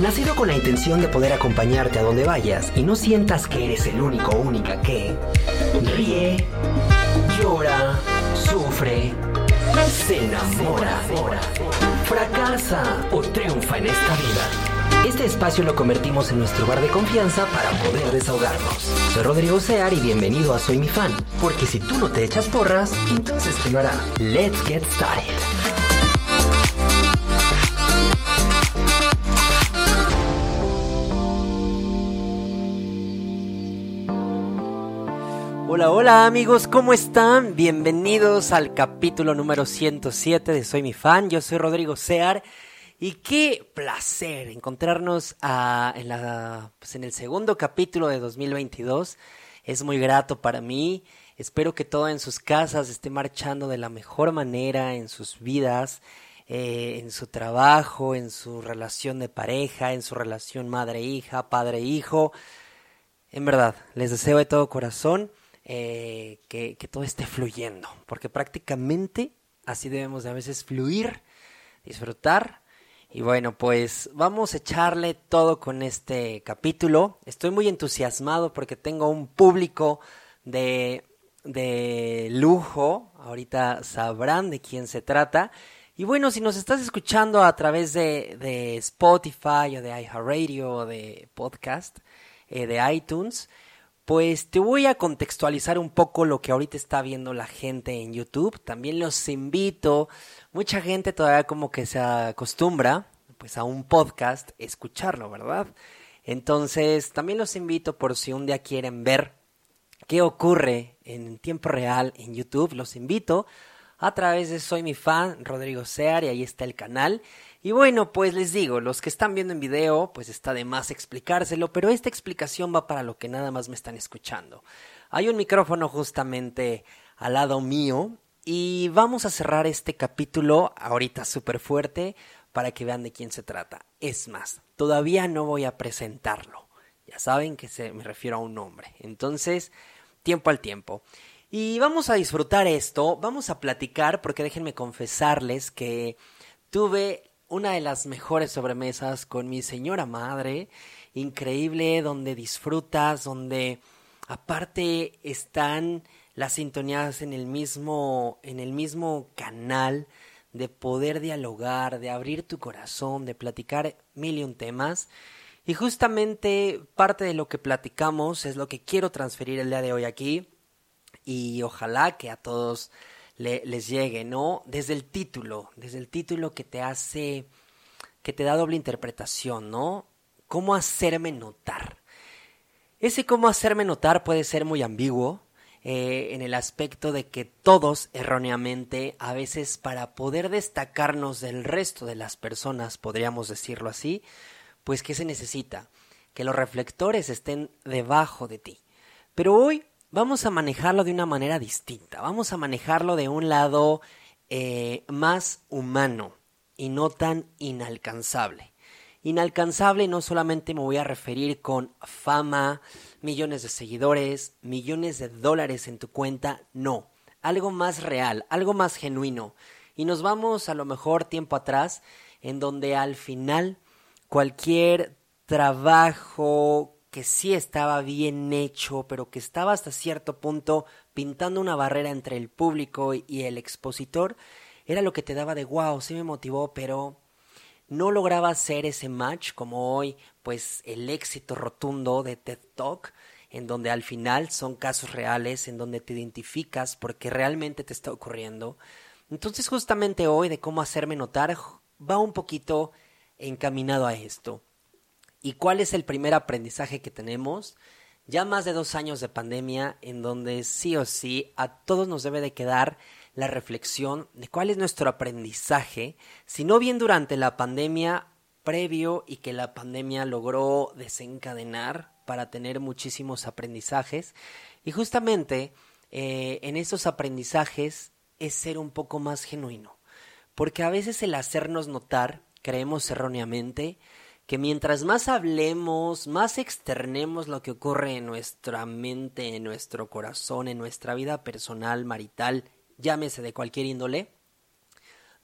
Nacido con la intención de poder acompañarte a donde vayas y no sientas que eres el único o única que ríe, llora, sufre, se enamora, fracasa o triunfa en esta vida. Este espacio lo convertimos en nuestro bar de confianza para poder desahogarnos. Soy Rodrigo Sear y bienvenido a Soy mi fan, porque si tú no te echas porras, entonces ¿quién lo hará? Let's get started. Hola, hola amigos, ¿cómo están? Bienvenidos al capítulo número 107 de Soy mi fan. Yo soy Rodrigo Sear y qué placer encontrarnos ah, en, la, pues, en el segundo capítulo de 2022. Es muy grato para mí. Espero que todo en sus casas esté marchando de la mejor manera en sus vidas, eh, en su trabajo, en su relación de pareja, en su relación madre-hija, padre-hijo. En verdad, les deseo de todo corazón eh, que, que todo esté fluyendo, porque prácticamente así debemos de a veces fluir, disfrutar. Y bueno, pues vamos a echarle todo con este capítulo. Estoy muy entusiasmado porque tengo un público de, de lujo. Ahorita sabrán de quién se trata. Y bueno, si nos estás escuchando a través de, de Spotify o de iHeartRadio o de podcast, eh, de iTunes, pues te voy a contextualizar un poco lo que ahorita está viendo la gente en YouTube. También los invito, mucha gente todavía como que se acostumbra pues a un podcast escucharlo, ¿verdad? Entonces, también los invito por si un día quieren ver qué ocurre en tiempo real en YouTube, los invito a través de Soy mi fan, Rodrigo Sear, y ahí está el canal. Y bueno, pues les digo, los que están viendo en video, pues está de más explicárselo, pero esta explicación va para lo que nada más me están escuchando. Hay un micrófono justamente al lado mío y vamos a cerrar este capítulo ahorita súper fuerte para que vean de quién se trata. Es más, todavía no voy a presentarlo. Ya saben que se, me refiero a un nombre. Entonces, tiempo al tiempo. Y vamos a disfrutar esto, vamos a platicar, porque déjenme confesarles que tuve una de las mejores sobremesas con mi señora madre, increíble, donde disfrutas, donde aparte están las sintonías en el mismo, en el mismo canal de poder dialogar, de abrir tu corazón, de platicar mil y un temas. Y justamente parte de lo que platicamos es lo que quiero transferir el día de hoy aquí. Y ojalá que a todos les llegue, ¿no? Desde el título, desde el título que te hace, que te da doble interpretación, ¿no? ¿Cómo hacerme notar? Ese cómo hacerme notar puede ser muy ambiguo, eh, en el aspecto de que todos erróneamente, a veces para poder destacarnos del resto de las personas, podríamos decirlo así, pues ¿qué se necesita? Que los reflectores estén debajo de ti. Pero hoy vamos a manejarlo de una manera distinta. Vamos a manejarlo de un lado eh, más humano y no tan inalcanzable. Inalcanzable no solamente me voy a referir con fama, millones de seguidores, millones de dólares en tu cuenta, no, algo más real, algo más genuino. Y nos vamos a lo mejor tiempo atrás, en donde al final cualquier trabajo que sí estaba bien hecho, pero que estaba hasta cierto punto pintando una barrera entre el público y el expositor, era lo que te daba de wow, sí me motivó, pero no lograba hacer ese match como hoy, pues el éxito rotundo de TED Talk, en donde al final son casos reales, en donde te identificas porque realmente te está ocurriendo. Entonces justamente hoy de cómo hacerme notar va un poquito encaminado a esto. ¿Y cuál es el primer aprendizaje que tenemos? Ya más de dos años de pandemia en donde sí o sí a todos nos debe de quedar la reflexión de cuál es nuestro aprendizaje, si no bien durante la pandemia previo y que la pandemia logró desencadenar para tener muchísimos aprendizajes. Y justamente eh, en esos aprendizajes es ser un poco más genuino. Porque a veces el hacernos notar, creemos erróneamente, que mientras más hablemos, más externemos lo que ocurre en nuestra mente, en nuestro corazón, en nuestra vida personal, marital, llámese de cualquier índole,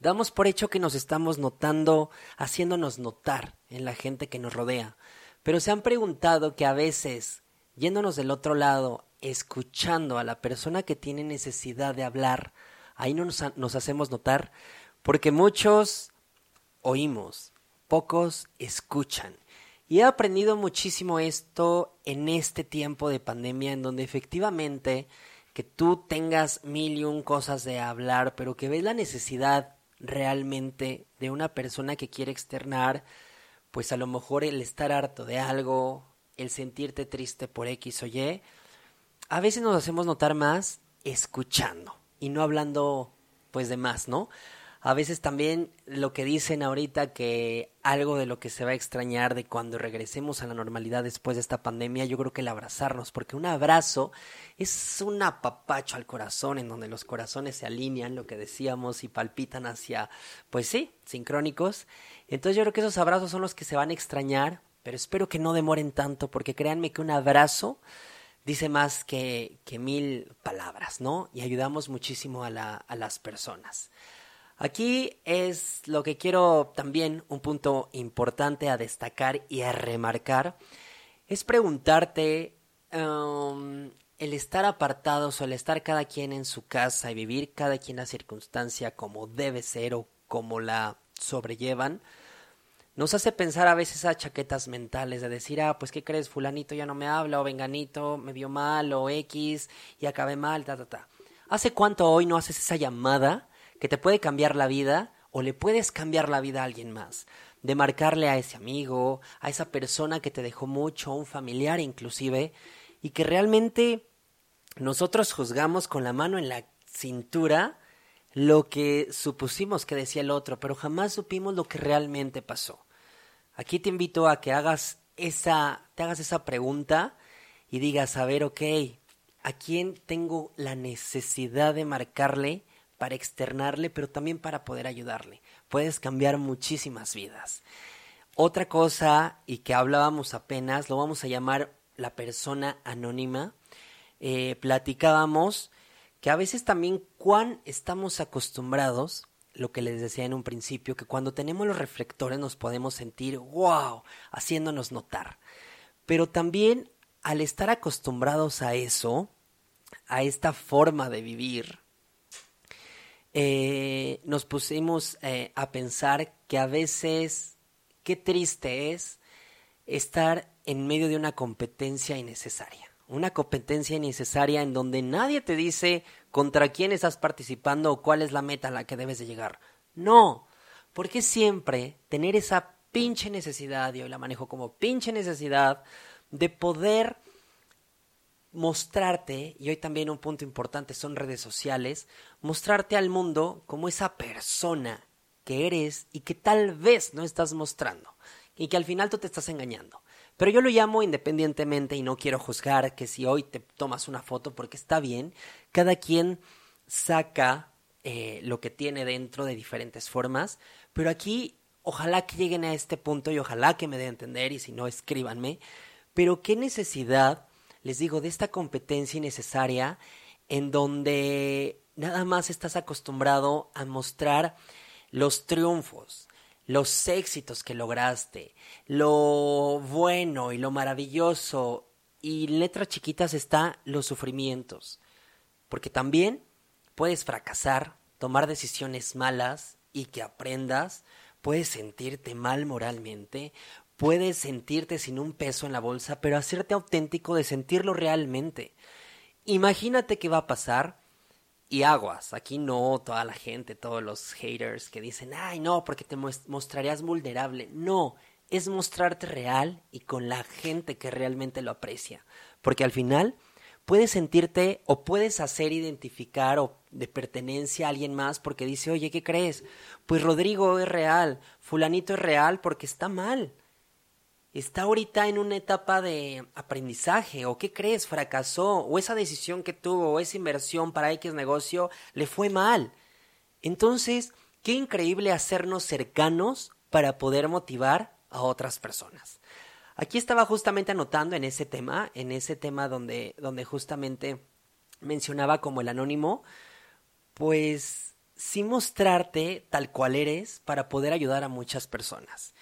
damos por hecho que nos estamos notando, haciéndonos notar en la gente que nos rodea. Pero se han preguntado que a veces, yéndonos del otro lado, escuchando a la persona que tiene necesidad de hablar, ahí no nos, nos hacemos notar, porque muchos oímos, pocos escuchan. Y he aprendido muchísimo esto en este tiempo de pandemia, en donde efectivamente que tú tengas mil y un cosas de hablar, pero que ves la necesidad realmente de una persona que quiere externar, pues a lo mejor el estar harto de algo, el sentirte triste por X o Y, a veces nos hacemos notar más escuchando y no hablando pues de más, ¿no? A veces también lo que dicen ahorita que algo de lo que se va a extrañar de cuando regresemos a la normalidad después de esta pandemia, yo creo que el abrazarnos, porque un abrazo es un apapacho al corazón en donde los corazones se alinean, lo que decíamos, y palpitan hacia, pues sí, sincrónicos. Entonces yo creo que esos abrazos son los que se van a extrañar, pero espero que no demoren tanto, porque créanme que un abrazo dice más que, que mil palabras, ¿no? Y ayudamos muchísimo a, la, a las personas. Aquí es lo que quiero también, un punto importante a destacar y a remarcar, es preguntarte um, el estar apartados o el estar cada quien en su casa y vivir cada quien la circunstancia como debe ser o como la sobrellevan, nos hace pensar a veces a chaquetas mentales de decir, ah, pues ¿qué crees? Fulanito ya no me habla, o venganito me vio mal, o X, y acabé mal, ta, ta, ta. ¿Hace cuánto hoy no haces esa llamada que te puede cambiar la vida o le puedes cambiar la vida a alguien más. De marcarle a ese amigo, a esa persona que te dejó mucho, a un familiar inclusive, y que realmente nosotros juzgamos con la mano en la cintura lo que supusimos que decía el otro, pero jamás supimos lo que realmente pasó. Aquí te invito a que hagas esa, te hagas esa pregunta y digas, a ver, ok, ¿a quién tengo la necesidad de marcarle para externarle, pero también para poder ayudarle. Puedes cambiar muchísimas vidas. Otra cosa, y que hablábamos apenas, lo vamos a llamar la persona anónima. Eh, platicábamos que a veces también cuán estamos acostumbrados, lo que les decía en un principio, que cuando tenemos los reflectores nos podemos sentir wow, haciéndonos notar. Pero también al estar acostumbrados a eso, a esta forma de vivir, eh, nos pusimos eh, a pensar que a veces qué triste es estar en medio de una competencia innecesaria. Una competencia innecesaria en donde nadie te dice contra quién estás participando o cuál es la meta a la que debes de llegar. No, porque siempre tener esa pinche necesidad, y hoy la manejo como pinche necesidad, de poder mostrarte, y hoy también un punto importante son redes sociales, mostrarte al mundo como esa persona que eres y que tal vez no estás mostrando y que al final tú te estás engañando. Pero yo lo llamo independientemente y no quiero juzgar que si hoy te tomas una foto porque está bien, cada quien saca eh, lo que tiene dentro de diferentes formas, pero aquí ojalá que lleguen a este punto y ojalá que me den a entender y si no, escríbanme, pero qué necesidad, les digo, de esta competencia innecesaria en donde nada más estás acostumbrado a mostrar los triunfos, los éxitos que lograste, lo bueno y lo maravilloso, y letras chiquitas está los sufrimientos, porque también puedes fracasar, tomar decisiones malas y que aprendas, puedes sentirte mal moralmente, puedes sentirte sin un peso en la bolsa, pero hacerte auténtico de sentirlo realmente. Imagínate qué va a pasar y aguas, aquí no toda la gente, todos los haters que dicen, ay no, porque te mostrarías vulnerable. No, es mostrarte real y con la gente que realmente lo aprecia. Porque al final puedes sentirte o puedes hacer identificar o de pertenencia a alguien más porque dice, oye, ¿qué crees? Pues Rodrigo es real, fulanito es real porque está mal está ahorita en una etapa de aprendizaje o qué crees, fracasó o esa decisión que tuvo o esa inversión para X negocio le fue mal. Entonces, qué increíble hacernos cercanos para poder motivar a otras personas. Aquí estaba justamente anotando en ese tema, en ese tema donde, donde justamente mencionaba como el anónimo, pues sí mostrarte tal cual eres para poder ayudar a muchas personas.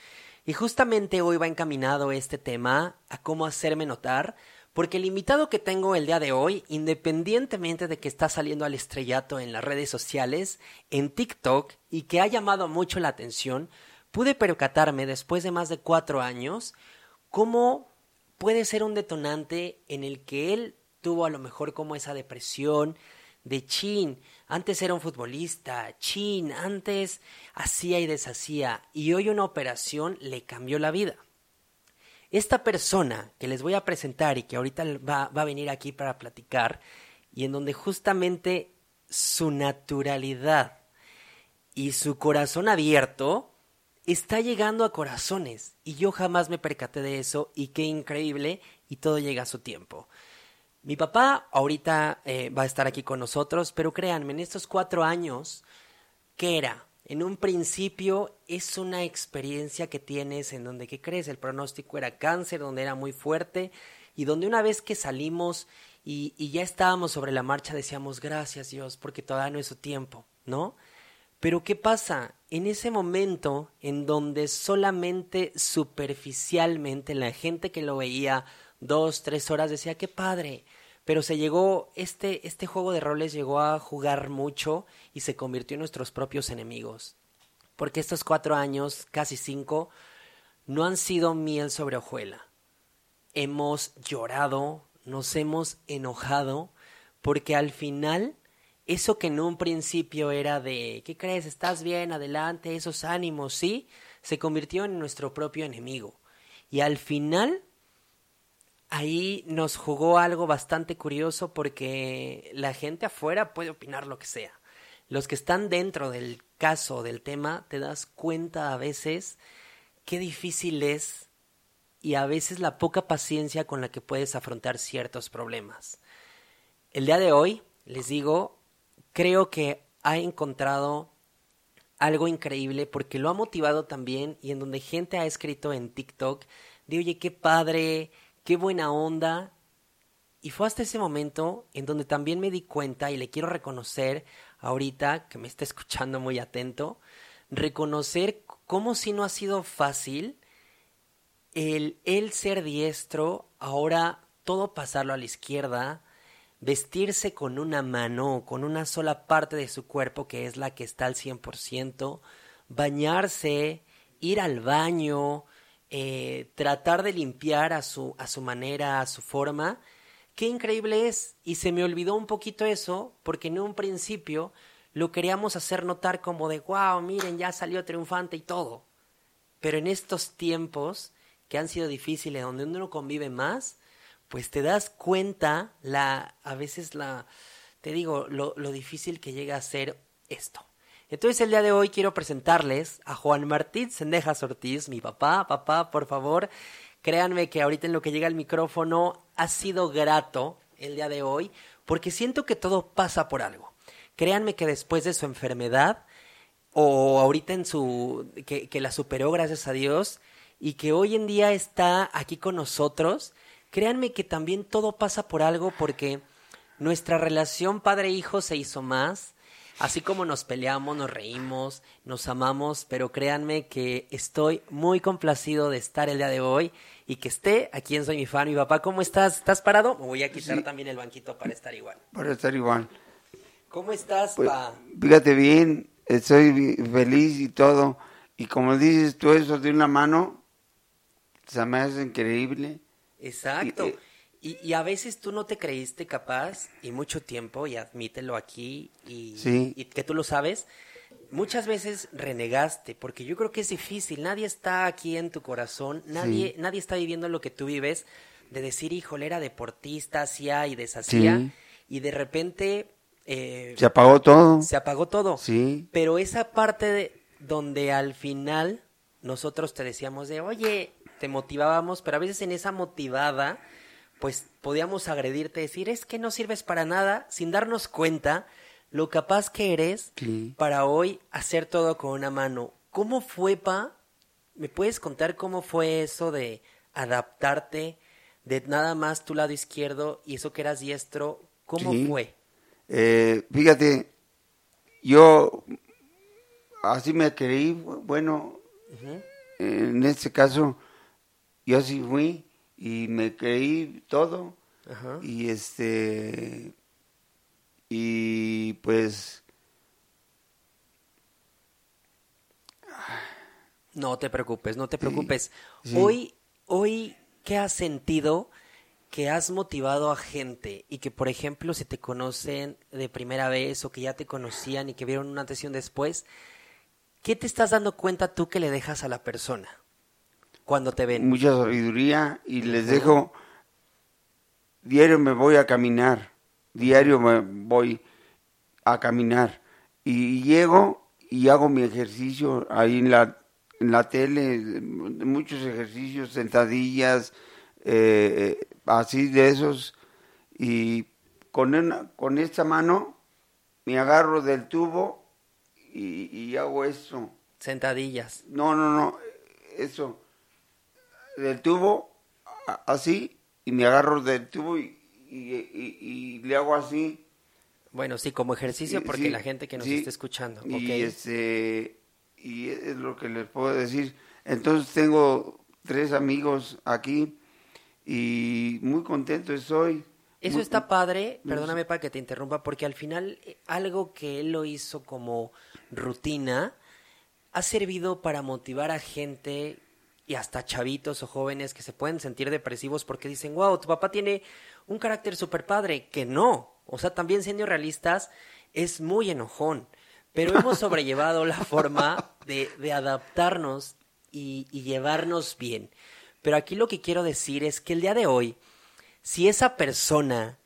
Y justamente hoy va encaminado este tema a cómo hacerme notar, porque el invitado que tengo el día de hoy, independientemente de que está saliendo al estrellato en las redes sociales, en TikTok, y que ha llamado mucho la atención, pude percatarme después de más de cuatro años cómo puede ser un detonante en el que él tuvo a lo mejor como esa depresión de chin, antes era un futbolista, chin, antes hacía y deshacía, y hoy una operación le cambió la vida. Esta persona que les voy a presentar y que ahorita va, a venir aquí para platicar, y en donde justamente su naturalidad y su corazón abierto está llegando a corazones, y yo jamás me percaté de eso, y qué increíble, y todo llega a su tiempo. Mi papá ahorita eh, va a estar aquí con nosotros, pero créanme, en estos cuatro años, ¿qué era? En un principio es una experiencia que tienes en donde, ¿qué crees? El pronóstico era cáncer, donde era muy fuerte y donde una vez que salimos y, y ya estábamos sobre la marcha decíamos, gracias Dios, porque todavía no es su tiempo, ¿no? Pero ¿qué pasa? En ese momento en donde solamente superficialmente la gente que lo veía dos, tres horas decía, qué padre, pero se llegó, este, este juego de roles llegó a jugar mucho y se convirtió en nuestros propios enemigos. Porque estos cuatro años, casi cinco, no han sido miel sobre hojuela. Hemos llorado, nos hemos enojado, porque al final, eso que en un principio era de, ¿qué crees? ¿Estás bien? Adelante, esos ánimos, sí, se convirtió en nuestro propio enemigo. Y al final ahí nos jugó algo bastante curioso porque la gente afuera puede opinar lo que sea. Los que están dentro del caso, del tema, te das cuenta a veces qué difícil es y a veces la poca paciencia con la que puedes afrontar ciertos problemas. El día de hoy, les digo, creo que ha encontrado algo increíble porque lo ha motivado también y en donde gente ha escrito en TikTok de oye, qué padre, qué buena onda. Y fue hasta ese momento en donde también me di cuenta y le quiero reconocer ahorita que me está escuchando muy atento, reconocer cómo si no ha sido fácil el él ser diestro, ahora todo pasarlo a la izquierda, vestirse con una mano, con una sola parte de su cuerpo que es la que está al 100%, bañarse, ir al baño, eh, tratar de limpiar a su, a su manera, a su forma, qué increíble es. Y se me olvidó un poquito eso, porque en un principio lo queríamos hacer notar como de, wow, miren, ya salió triunfante y todo. Pero en estos tiempos que han sido difíciles, donde uno convive más, pues te das cuenta la, a veces la, te digo, lo, lo difícil que llega a ser esto. Entonces el día de hoy quiero presentarles a Juan Martín Sendejas Ortiz, mi papá. Papá, por favor, créanme que ahorita en lo que llega el micrófono ha sido grato el día de hoy, porque siento que todo pasa por algo. créanme que después de su enfermedad, o ahorita en su, que, que la superó gracias a Dios, y que hoy en día está aquí con nosotros, créanme que también todo pasa por algo porque nuestra relación padre-hijo se hizo más, así como nos peleamos, nos reímos, nos amamos, pero créanme que estoy muy complacido de estar el día de hoy y que esté aquí en Soy mi fan. Mi papá, ¿cómo estás? ¿Estás parado? Me voy a quitar Sí. también el banquito para estar igual. Para estar igual. ¿Cómo estás, Pues, pa? fíjate bien, estoy feliz y todo. Y como dices tú eso de una mano, se me hace increíble. Exacto. y, eh, Y, y a veces tú no te creíste capaz, y mucho tiempo, y admítelo aquí, y, Sí. y que tú lo sabes, muchas veces renegaste, porque yo creo que es difícil, nadie está aquí en tu corazón, nadie, nadie está viviendo lo que tú vives, de decir, híjole, era deportista, hacía y deshacía, Sí. y de repente eh, Se apagó todo. se apagó todo. Sí. Pero esa parte de- donde al final nosotros te decíamos de, oye, te motivábamos, pero a veces en esa motivada, pues podíamos agredirte, decir, es que no sirves para nada, sin darnos cuenta lo capaz que eres Sí. para hoy hacer todo con una mano. ¿Cómo fue, Pa? ¿Me puedes contar cómo fue eso de adaptarte de nada más tu lado izquierdo y eso que eras diestro? ¿Cómo Sí. fue? Eh, fíjate, yo así me creí, bueno, en este caso, yo así fui y me creí todo. Ajá. Y este, y pues, No te preocupes, no te preocupes. sí. Hoy, hoy, ¿qué has sentido que has motivado a gente y que, por ejemplo, si te conocen de primera vez o que ya te conocían y que vieron una un después, ¿qué te estás dando cuenta tú que le dejas a la persona cuando te ven? mucha sabiduría y les dejo, diario me voy a caminar, diario me voy a caminar y llego y hago mi ejercicio ahí en la, en la tele, muchos ejercicios, sentadillas, eh, eh, así de esos y con, una- con esta mano me agarro del tubo y, y hago eso. Sentadillas. No, no, no, eso. Del tubo, así, y me agarro del tubo y, y, y- y le hago así. Bueno, sí, como ejercicio, porque sí, la gente que nos sí. está escuchando. Y, este, y es lo que les puedo decir. Entonces tengo tres amigos aquí y muy contento estoy. Eso Muy- está padre, me perdóname para que te interrumpa, porque al final eh, algo que él lo hizo como rutina ha servido para motivar a gente y hasta chavitos o jóvenes que se pueden sentir depresivos porque dicen, wow, tu papá tiene un carácter súper padre, que no, o sea, también siendo realistas, es muy enojón, pero hemos sobrellevado la forma de, de adaptarnos y, y llevarnos bien. Pero aquí lo que quiero decir es que el día de hoy, si esa persona,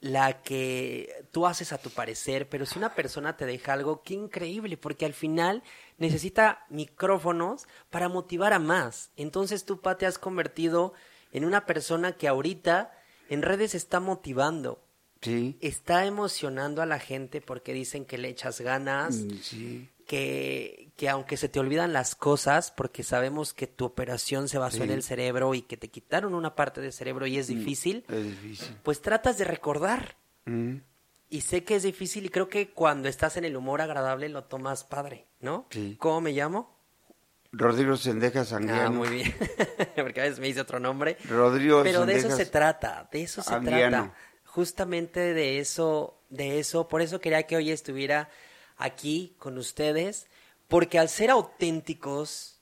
la que tú haces a tu parecer, pero si una persona te deja algo, qué increíble, porque al final necesita micrófonos para motivar a más. Entonces tú, Pa, te has convertido en una persona que ahorita en redes está motivando, Sí. está emocionando a la gente porque dicen que le echas ganas, Mm, Sí. que, que aunque se te olvidan las cosas, porque sabemos que tu operación se basó en el cerebro y que te quitaron una parte del cerebro y es difícil, Es difícil. pues tratas de recordar. Mm, Y sé que es difícil y creo que cuando estás en el humor agradable lo tomas padre, ¿no? Sí. ¿Cómo me llamo? Rodrigo Sendeja Ah, Sanguiano. muy bien. Porque a veces me dice otro nombre. Rodrigo Pero de eso se trata, de eso se trata. Justamente de eso, de eso. Por eso quería que hoy estuviera aquí con ustedes. Porque al ser auténticos,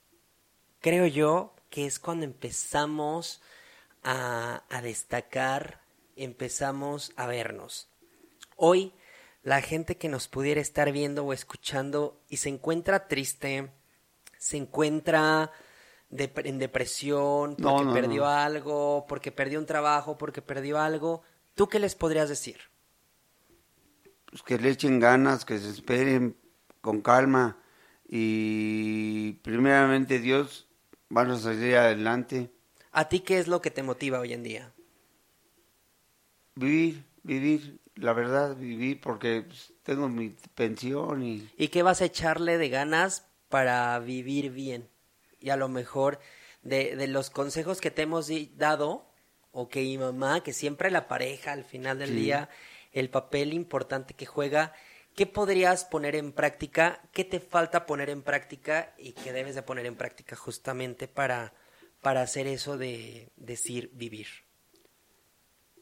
creo yo que es cuando empezamos a, a destacar, empezamos a vernos. Hoy, la gente que nos pudiera estar viendo o escuchando y se encuentra triste, se encuentra en depresión porque No, no, perdió no. algo, porque perdió un trabajo, porque perdió algo, ¿tú qué les podrías decir? pues, que le echen ganas, que se esperen con calma y primeramente Dios van a salir adelante. ¿A ti qué es lo que te motiva hoy en día? Vivir, vivir, la verdad, vivir porque pues, tengo mi pensión y... ¿Y qué vas a echarle de ganas para vivir bien? Y a lo mejor de, de los consejos que te hemos dado, ok, mamá, que siempre la pareja al final del Sí. día, el papel importante que juega, ¿qué podrías poner en práctica? ¿Qué te falta poner en práctica y qué debes de poner en práctica justamente para, para hacer eso de decir vivir?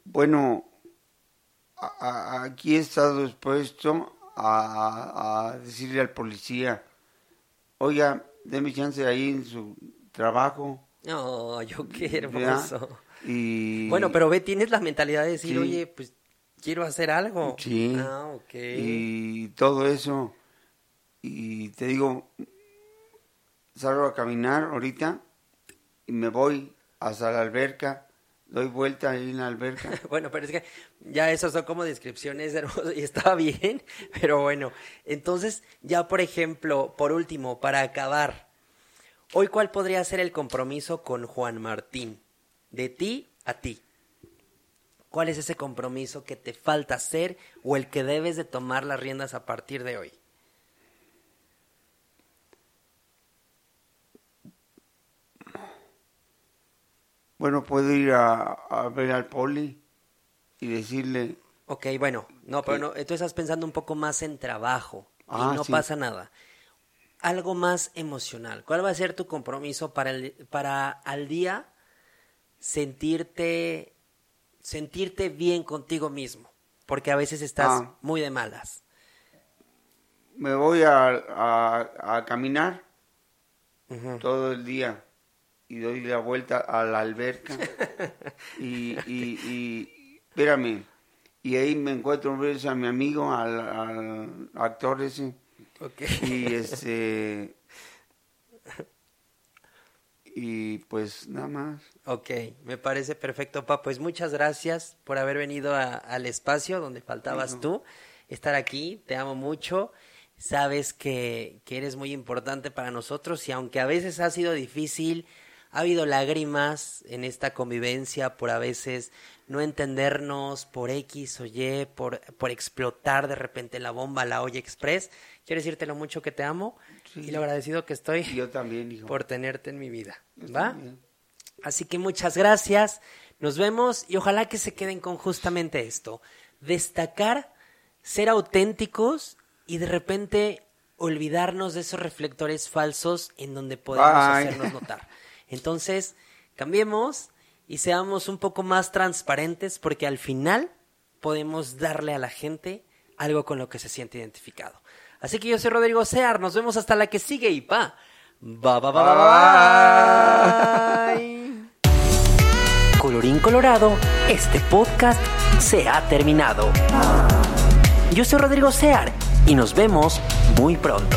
Bueno, a- a- aquí he estado expuesto a, a decirle al policía, oiga, déme chance ahí en su trabajo. No, yo qué hermoso. Y, Bueno, pero ve, tienes la mentalidad de decir, Sí. oye, pues quiero hacer algo. Sí. Ah, ok. Y todo eso. Y te digo, salgo a caminar ahorita y me voy hasta la alberca, doy vuelta ahí en la alberca. Bueno, pero es que ya esas son como descripciones hermosas y estaba bien, pero bueno. Entonces, ya por ejemplo, por último, para acabar, hoy cuál podría ser el compromiso con Juan Martín, de ti a ti. ¿Cuál es ese compromiso que te falta hacer o el que debes de tomar las riendas a partir de hoy? Bueno, puedo ir a, a ver al poli y decirle, Ok, bueno, no, pero no, tú estás pensando un poco más en trabajo Ah, y no sí. pasa nada. Algo más emocional. ¿Cuál va a ser tu compromiso para el, para al día sentirte sentirte bien contigo mismo? Porque a veces estás Ah. muy de malas. me voy a, a, a caminar todo el día y doy la vuelta a la alberca y, y, y espérame y ahí me encuentro a mi amigo al, al actor ese y este y pues nada más. Ok, me parece perfecto, pa. Pues muchas gracias por haber venido a- al espacio donde faltabas tú, estar aquí, te amo mucho, sabes que, que eres muy importante para nosotros y aunque a veces ha sido difícil, ha habido lágrimas en esta convivencia por a veces no entendernos por X o Y, por, por explotar de repente la bomba, la olla express. Quiero decirte lo mucho que te amo y lo agradecido que estoy yo también hijo por tenerte en mi vida. Yo ¿Va? también. Así que muchas gracias. Nos vemos y ojalá que se queden con justamente esto. Destacar, ser auténticos y de repente olvidarnos de esos reflectores falsos en donde podemos Bye. hacernos notar. Entonces, cambiemos y seamos un poco más transparentes porque al final podemos darle a la gente algo con lo que se siente identificado. Así que yo soy Rodrigo Sear, nos vemos hasta la que sigue y pa. Ba, ba, ba, bye. Colorín colorado, este podcast se ha terminado. Yo soy Rodrigo Sear y nos vemos muy pronto.